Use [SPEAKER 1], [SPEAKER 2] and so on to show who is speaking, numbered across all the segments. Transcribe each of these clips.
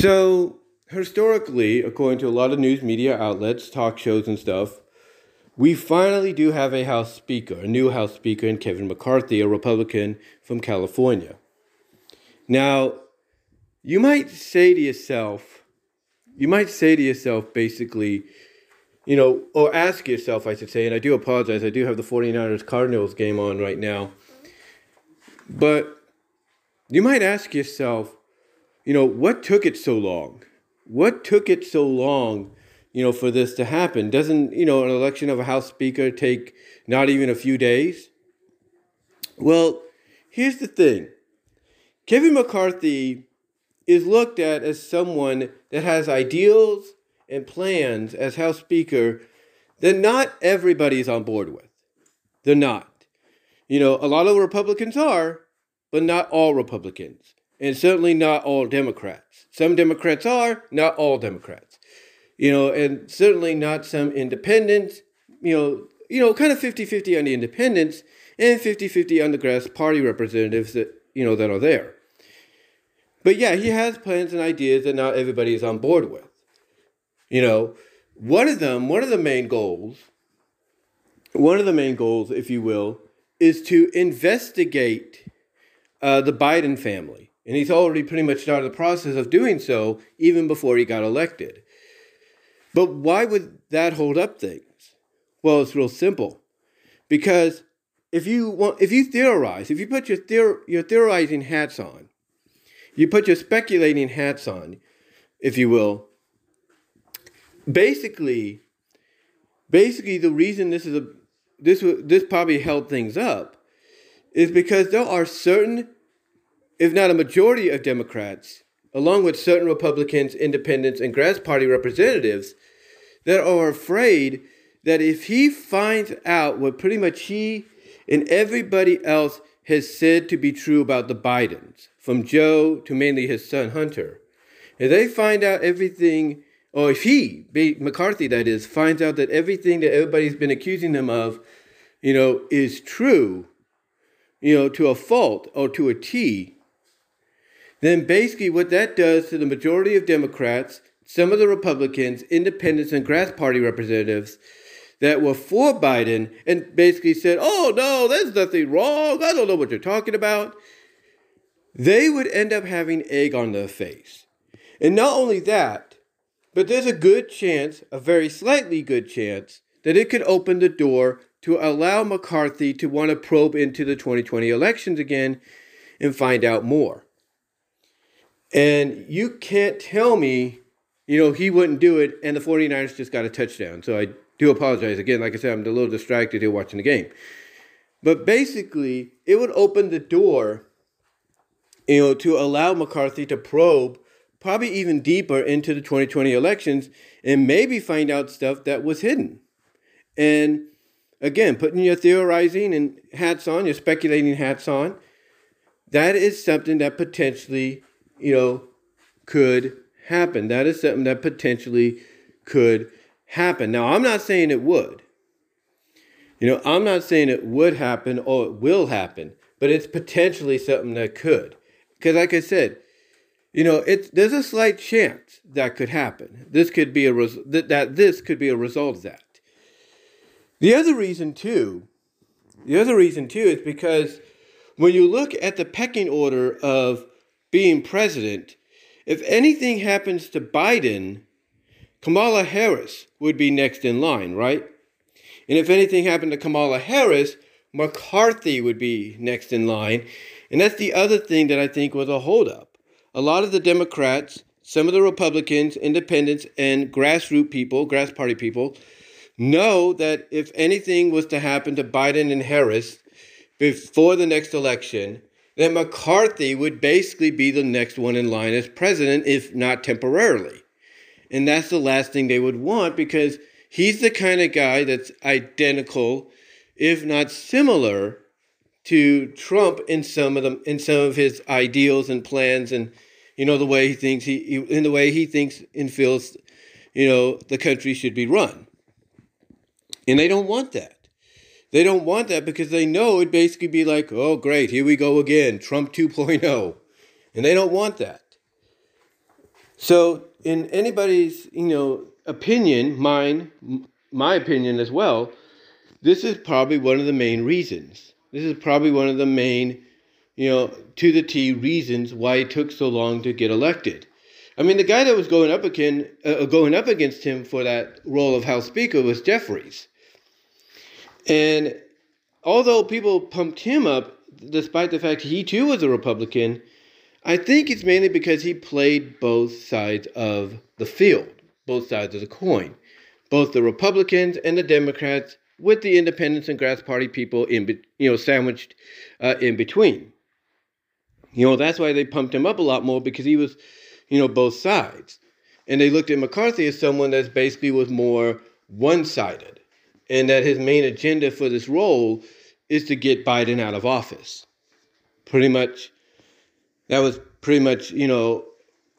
[SPEAKER 1] So, historically, according to a lot of news media outlets, talk shows, and stuff, we finally do have a House Speaker, a new House Speaker in Kevin McCarthy, a Republican from California. Now, you might say to yourself, you might say to yourself basically, you know, or ask yourself, I should say, and I do apologize, I do have the 49ers Cardinals game on right now. But you might ask yourself, you know, what took it so long? What took it so long, you know, for this to happen? Doesn't, you know, an election of a House Speaker take not even a few days? Well, here's the thing Kevin McCarthy is looked at as someone that has ideals and plans as House Speaker that not everybody's on board with. They're not. You know, a lot of Republicans are, but not all Republicans, and certainly not all Democrats. Some Democrats are, not all Democrats. You know, and certainly not some independents, you know, you know, kind of 50-50 on the independents and 50-50 on the grass party representatives that, you know, that are there. But yeah, he has plans and ideas that not everybody is on board with. You know, one of them, one of the main goals, one of the main goals, if you will, is to investigate uh, the Biden family. And he's already pretty much started the process of doing so even before he got elected. But why would that hold up things? Well, it's real simple. Because if you want, if you theorize, if you put your, theor- your theorizing hats on, you put your speculating hats on, if you will. Basically, basically the reason this is a this this probably held things up is because there are certain, if not a majority of Democrats, along with certain Republicans, independents, and grass party representatives, that are afraid that if he finds out what pretty much he and everybody else has said to be true about the Bidens, from Joe to mainly his son Hunter, if they find out everything, or if he, McCarthy that is, finds out that everything that everybody's been accusing them of, you know, is true, you know, to a fault or to a T, then basically what that does to the majority of Democrats, some of the Republicans, independents, and grass party representatives that were for Biden and basically said, oh, no, there's nothing wrong. I don't know what you're talking about. They would end up having egg on their face. And not only that, but there's a good chance, a very slightly good chance, that it could open the door to allow McCarthy to want to probe into the 2020 elections again and find out more. And you can't tell me, you know, he wouldn't do it and the 49ers just got a touchdown. So I do apologize. Again, like I said, I'm a little distracted here watching the game. But basically, it would open the door, you know, to allow McCarthy to probe probably even deeper into the 2020 elections and maybe find out stuff that was hidden. And again, putting your theorizing and hats on, your speculating hats on, that is something that potentially, you know, could happen. That is something that potentially could happen. Now, I'm not saying it would. You know, I'm not saying it would happen or it will happen, but it's potentially something that could. Because, like I said, you know, it's there's a slight chance that could happen. This could be a res- that, that this could be a result of that. The other reason, too, the other reason, too, is because when you look at the pecking order of being president, if anything happens to Biden, Kamala Harris would be next in line, right? And if anything happened to Kamala Harris, McCarthy would be next in line. And that's the other thing that I think was a holdup. A lot of the Democrats, some of the Republicans, independents, and grassroots people, grass party people, know that if anything was to happen to Biden and Harris before the next election, that McCarthy would basically be the next one in line as president, if not temporarily. And that's the last thing they would want because he's the kind of guy that's identical, if not similar, to Trump in some of them in some of his ideals and plans and you know the way he thinks he in the way he thinks and feels you know the country should be run. And they don't want that. They don't want that because they know it'd basically be like, oh, great, here we go again, Trump 2.0. And they don't want that. So, in anybody's, you know, opinion, mine, my opinion as well, this is probably one of the main reasons. This is probably one of the main, you know, to the T reasons why it took so long to get elected. I mean, the guy that was going up again, uh, going up against him for that role of House Speaker was Jeffries, and although people pumped him up, despite the fact he too was a Republican, I think it's mainly because he played both sides of the field, both sides of the coin, both the Republicans and the Democrats, with the Independents and Grass Party people in, be, you know, sandwiched uh, in between. You know, that's why they pumped him up a lot more because he was, you know, both sides, and they looked at McCarthy as someone that basically was more one-sided, and that his main agenda for this role is to get Biden out of office. Pretty much that was pretty much you know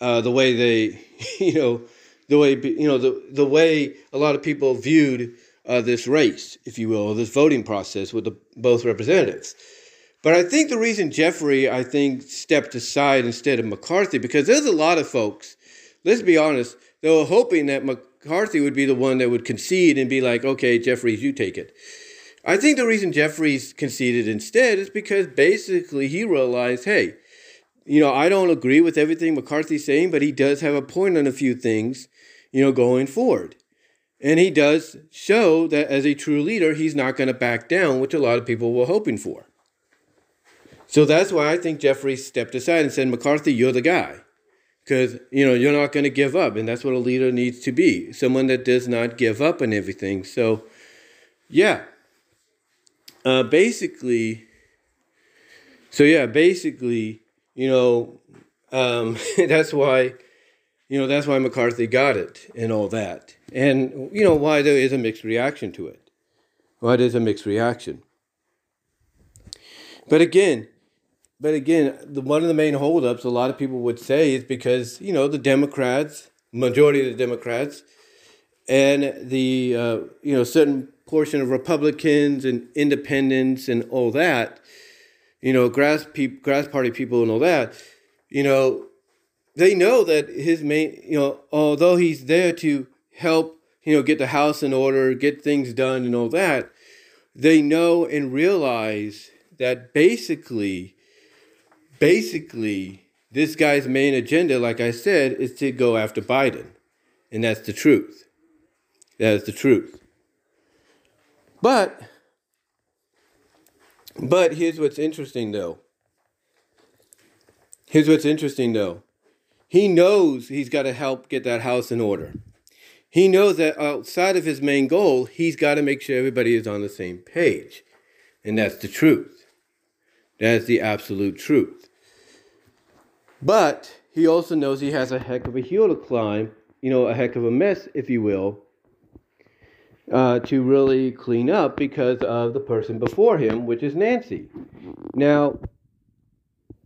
[SPEAKER 1] uh, the way they you know the way you know the the way a lot of people viewed uh, this race, if you will, this voting process with the both representatives. But I think the reason Jeffrey, I think, stepped aside instead of McCarthy, because there's a lot of folks, let's be honest, they were hoping that McCarthy would be the one that would concede and be like, okay, Jeffries, you take it. I think the reason Jeffries conceded instead is because basically he realized, hey, you know, I don't agree with everything McCarthy's saying, but he does have a point on a few things, you know, going forward. And he does show that as a true leader, he's not going to back down, which a lot of people were hoping for. So that's why I think Jeffrey stepped aside and said, McCarthy, you're the guy. Because, you know, you're not going to give up. And that's what a leader needs to be someone that does not give up on everything. So, yeah. Uh, basically, so yeah, basically, you know, um, that's why, you know, that's why McCarthy got it and all that. And, you know, why there is a mixed reaction to it. Why there's a mixed reaction. But again, but again, the, one of the main holdups a lot of people would say is because, you know, the Democrats, majority of the Democrats, and the, uh, you know, certain portion of Republicans and independents and all that, you know, grass grass party people and all that, you know, they know that his main, you know, although he's there to help, you know, get the house in order, get things done and all that, they know and realize that basically, basically, this guy's main agenda, like I said, is to go after Biden. And that's the truth. That is the truth. But but here's what's interesting though. Here's what's interesting though. He knows he's got to help get that house in order. He knows that outside of his main goal, he's got to make sure everybody is on the same page. And that's the truth. That's the absolute truth. But he also knows he has a heck of a hill to climb, you know, a heck of a mess, if you will, uh, to really clean up because of the person before him, which is Nancy. Now,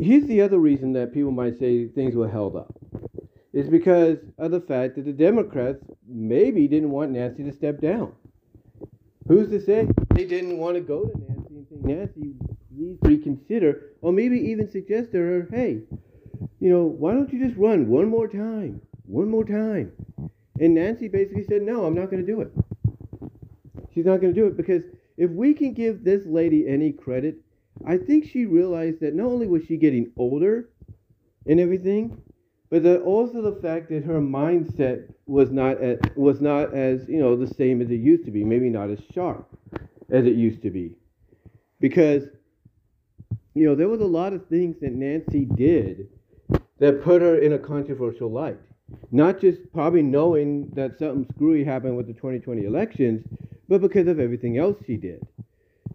[SPEAKER 1] here's the other reason that people might say things were held up is because of the fact that the Democrats maybe didn't want Nancy to step down. Who's to say they didn't want to go to Nancy and say, Nancy, please reconsider, or maybe even suggest to her, hey, you know, why don't you just run one more time? One more time. And Nancy basically said, no, I'm not going to do it. She's not going to do it because if we can give this lady any credit, I think she realized that not only was she getting older and everything, but that also the fact that her mindset was not as, was not as you know the same as it used to be, maybe not as sharp as it used to be, because you know there was a lot of things that Nancy did that put her in a controversial light. Not just probably knowing that something screwy happened with the 2020 elections, but because of everything else she did.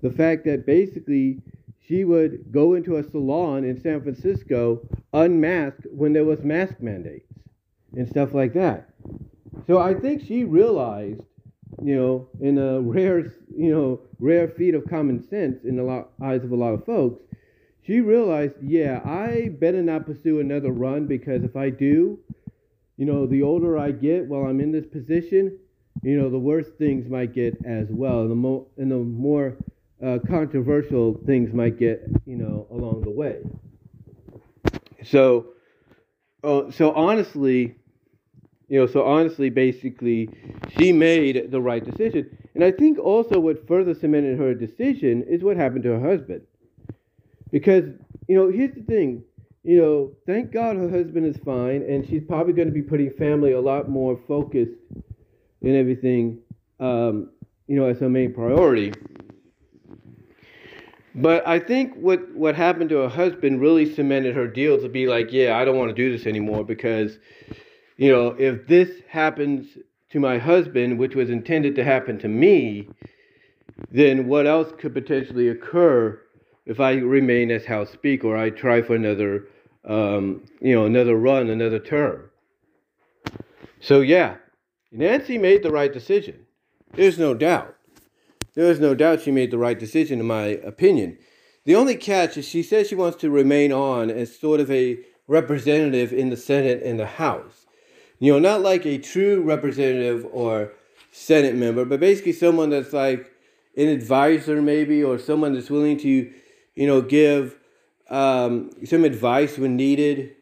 [SPEAKER 1] The fact that basically she would go into a salon in San Francisco unmasked when there was mask mandates and stuff like that. So I think she realized, you know, in a rare, you know, rare feat of common sense in the eyes of a lot of folks, she realized, yeah, I better not pursue another run because if I do, you know, the older I get while I'm in this position, you know, the worse things might get as well, and the more and the more uh, controversial things might get, you know, along the way. So, uh, so honestly, You know, so honestly, basically, she made the right decision. And I think also what further cemented her decision is what happened to her husband. Because, you know, here's the thing. You know, thank God her husband is fine, and she's probably going to be putting family a lot more focused and everything, um, you know, as her main priority. But I think what, what happened to her husband really cemented her deal to be like, yeah, I don't want to do this anymore because you know, if this happens to my husband, which was intended to happen to me, then what else could potentially occur if I remain as House Speaker I try for another, um, you know, another run, another term? So yeah, Nancy made the right decision. There's no doubt. There is no doubt she made the right decision, in my opinion. The only catch is she says she wants to remain on as sort of a representative in the Senate and the House you know, not like a true representative or Senate member, but basically someone that's like an advisor, maybe, or someone that's willing to, you know, give um, some advice when needed.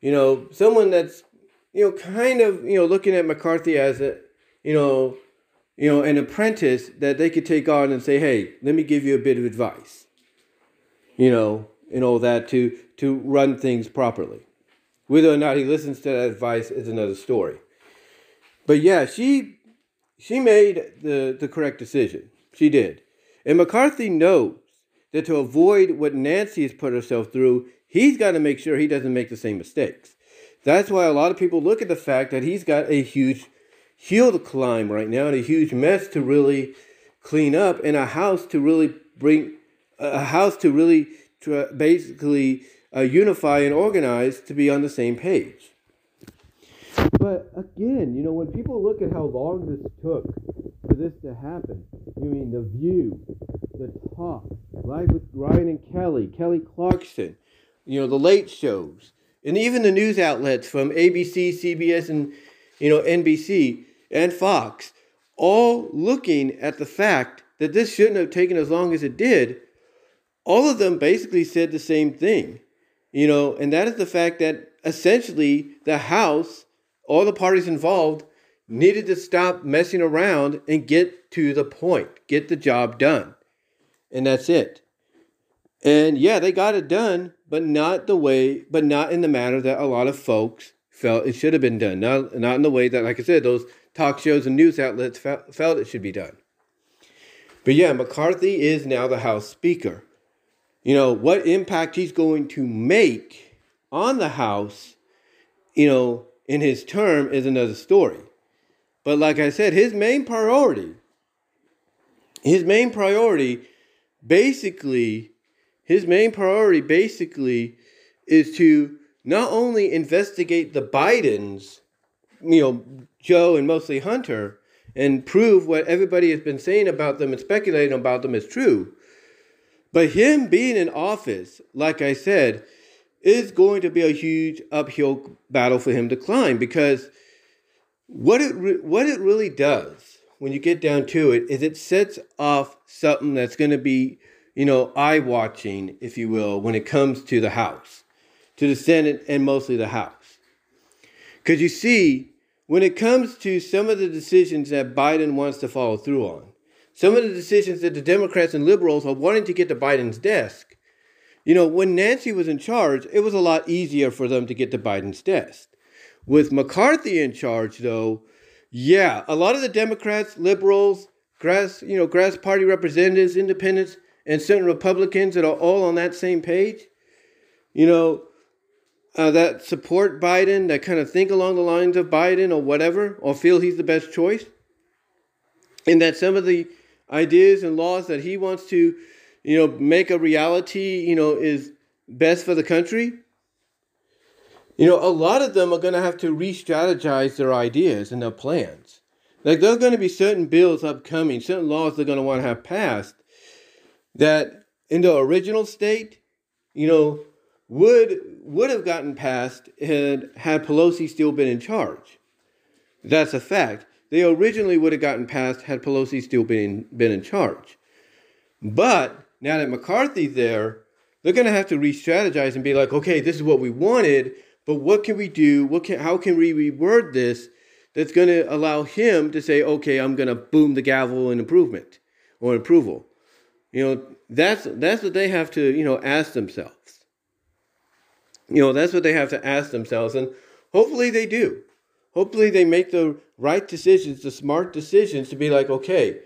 [SPEAKER 1] You know, someone that's, you know, kind of, you know, looking at McCarthy as a, you know, you know, an apprentice that they could take on and say, hey, let me give you a bit of advice. You know, and all that to to run things properly. Whether or not he listens to that advice is another story. But yeah, she she made the, the correct decision. She did. And McCarthy knows that to avoid what Nancy has put herself through, he's got to make sure he doesn't make the same mistakes. That's why a lot of people look at the fact that he's got a huge hill to climb right now and a huge mess to really clean up and a house to really bring a house to really to basically uh, unify and organize to be on the same page. But again, you know, when people look at how long this took for this to happen, you mean The View, The Talk, Live with Ryan and Kelly, Kelly Clarkson, you know, the late shows, and even the news outlets from ABC, CBS, and, you know, NBC and Fox, all looking at the fact that this shouldn't have taken as long as it did, all of them basically said the same thing. You know, and that is the fact that essentially the House, all the parties involved, needed to stop messing around and get to the point, get the job done. And that's it. And yeah, they got it done, but not the way, but not in the manner that a lot of folks felt it should have been done. Not, not in the way that, like I said, those talk shows and news outlets felt, felt it should be done. But yeah, McCarthy is now the House Speaker you know, what impact he's going to make on the House, you know, in his term is another story. But like I said, his main priority, his main priority basically, his main priority basically is to not only investigate the Bidens, you know, Joe and mostly Hunter, and prove what everybody has been saying about them and speculating about them is true, but him being in office, like I said, is going to be a huge uphill battle for him to climb because what it re- what it really does when you get down to it is it sets off something that's going to be you know eye watching if you will when it comes to the house to the senate and mostly the house because you see when it comes to some of the decisions that biden wants to follow through on some of the decisions that the Democrats and liberals are wanting to get to Biden's desk. You know, when Nancy was in charge, it was a lot easier for them to get to Biden's desk. With McCarthy in charge, though, yeah, a lot of the Democrats, liberals, grass, you know, grass party representatives, independents, and certain Republicans that are all on that same page, you know, uh, that support Biden, that kind of think along the lines of Biden or whatever, or feel he's the best choice, and that some of the ideas and laws that he wants to, you know, make a reality, you know, is best for the country, you know, a lot of them are going to have to re strategize their ideas and their plans. Like, there are going to be certain bills upcoming, certain laws they're going to want to have passed that in the original state, you know, would would have gotten passed had had Pelosi still been in charge. That's a fact. They originally would have gotten passed had Pelosi still been, been in charge. But now that McCarthy's there, they're going to have to re strategize and be like, okay, this is what we wanted, but what can we do? What can, how can we reword this that's going to allow him to say, okay, I'm going to boom the gavel in improvement or approval. You know, that's that's what they have to, you know, ask themselves. You know, that's what they have to ask themselves, and hopefully they do. Hopefully they make the right decisions, the smart decisions to be like, okay,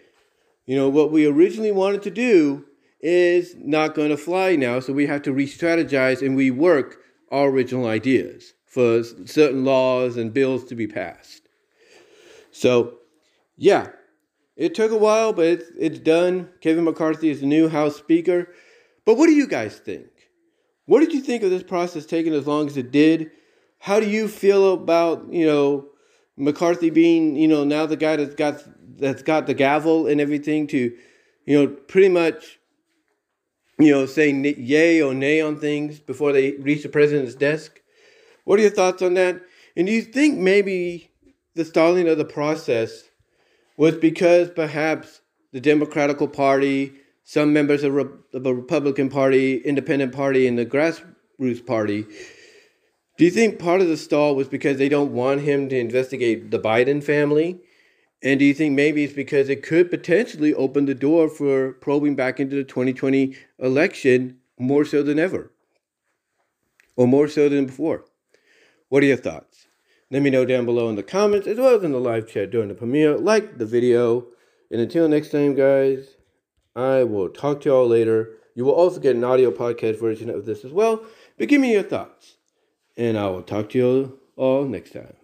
[SPEAKER 1] you know, what we originally wanted to do is not going to fly now, so we have to re-strategize and rework our original ideas for certain laws and bills to be passed. So, yeah, it took a while, but it's, it's done. Kevin McCarthy is the new House Speaker. But what do you guys think? What did you think of this process taking as long as it did? How do you feel about, you know, McCarthy being, you know, now the guy that's got that's got the gavel and everything to, you know, pretty much, you know, say yay or nay on things before they reach the president's desk? What are your thoughts on that? And do you think maybe the stalling of the process was because perhaps the Democratic Party, some members of of the Republican Party, Independent Party, and the Grassroots Party. Do you think part of the stall was because they don't want him to investigate the Biden family? And do you think maybe it's because it could potentially open the door for probing back into the 2020 election more so than ever? Or more so than before? What are your thoughts? Let me know down below in the comments as well as in the live chat during the premiere. Like the video. And until next time, guys, I will talk to y'all later. You will also get an audio podcast version of this as well. But give me your thoughts. And I will talk to you all next time.